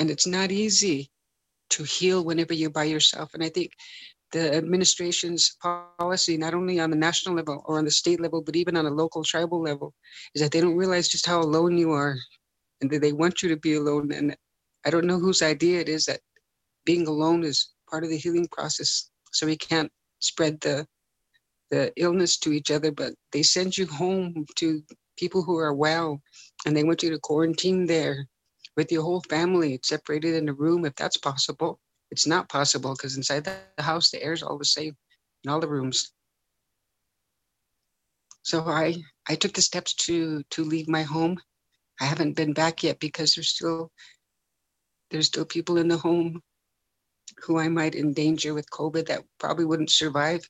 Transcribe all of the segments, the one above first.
And it's not easy to heal whenever you're by yourself. And I think the administration's policy, not only on the national level or on the state level, but even on a local tribal level, is that they don't realize just how alone you are and that they want you to be alone. And I don't know whose idea it is that being alone is part of the healing process. So we can't spread the the illness to each other, but they send you home to people who are well and they want you to quarantine there with your whole family separated in a room if that's possible. It's not possible because inside the house the air is all the same in all the rooms. So i i took the steps to to leave my home. I haven't been back yet because there's still there's still people in the home who i might endanger with covid that probably wouldn't survive.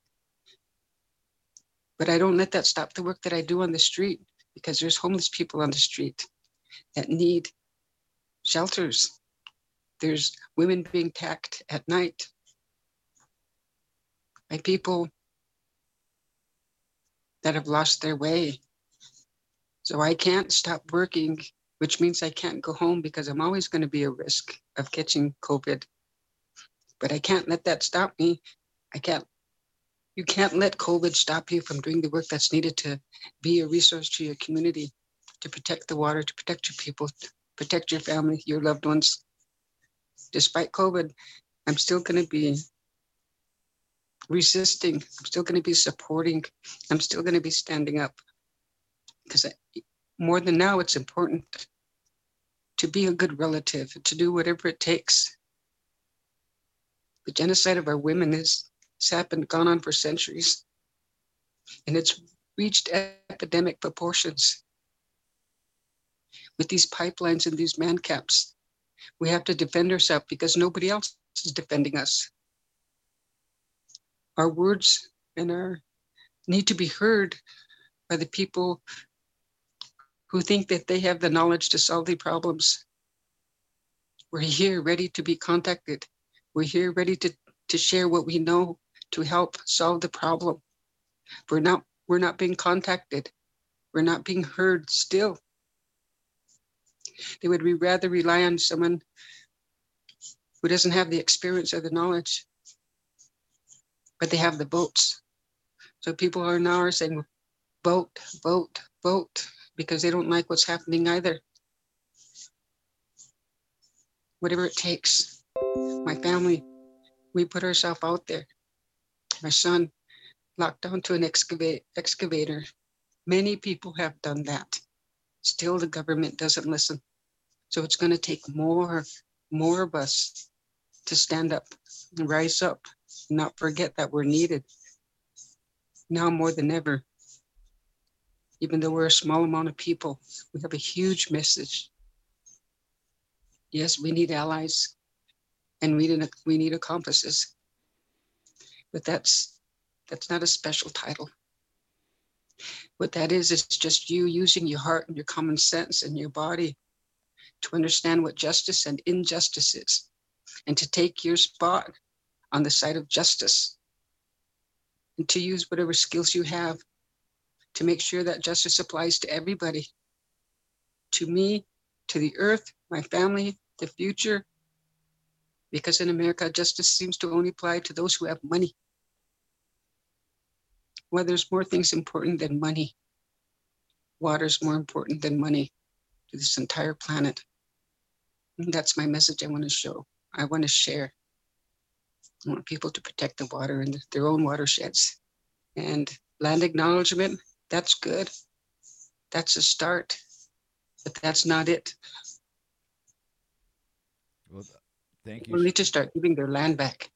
But i don't let that stop the work that i do on the street because there's homeless people on the street that need shelters there's women being attacked at night by people that have lost their way. So I can't stop working, which means I can't go home because I'm always going to be a risk of catching COVID. But I can't let that stop me. I can't, you can't let COVID stop you from doing the work that's needed to be a resource to your community, to protect the water, to protect your people, protect your family, your loved ones despite COVID, I'm still going to be resisting. I'm still going to be supporting. I'm still going to be standing up. Because more than now, it's important to be a good relative, to do whatever it takes. The genocide of our women has happened, gone on for centuries, and it's reached epidemic proportions with these pipelines and these man camps we have to defend ourselves because nobody else is defending us. Our words and our need to be heard by the people who think that they have the knowledge to solve the problems. We're here ready to be contacted. We're here ready to, to share what we know to help solve the problem. We're not we're not being contacted. We're not being heard still. They would rather rely on someone who doesn't have the experience or the knowledge, but they have the votes. So people are now are saying, vote, vote, vote, because they don't like what's happening either. Whatever it takes. My family, we put ourselves out there. My son locked onto an excavate, excavator. Many people have done that. Still, the government doesn't listen. So it's going to take more, more of us to stand up and rise up, not forget that we're needed now more than ever. Even though we're a small amount of people, we have a huge message. Yes, we need allies and we need, we need accomplices. But that's that's not a special title. What that is, is just you using your heart and your common sense and your body to understand what justice and injustice is, and to take your spot on the side of justice, and to use whatever skills you have to make sure that justice applies to everybody to me, to the earth, my family, the future. Because in America, justice seems to only apply to those who have money. Well, there's more things important than money. Water's more important than money to this entire planet. That's my message I want to show. I want to share. I want people to protect the water and their own watersheds. And land acknowledgement, that's good. That's a start, but that's not it. Well, thank you. We need to start giving their land back.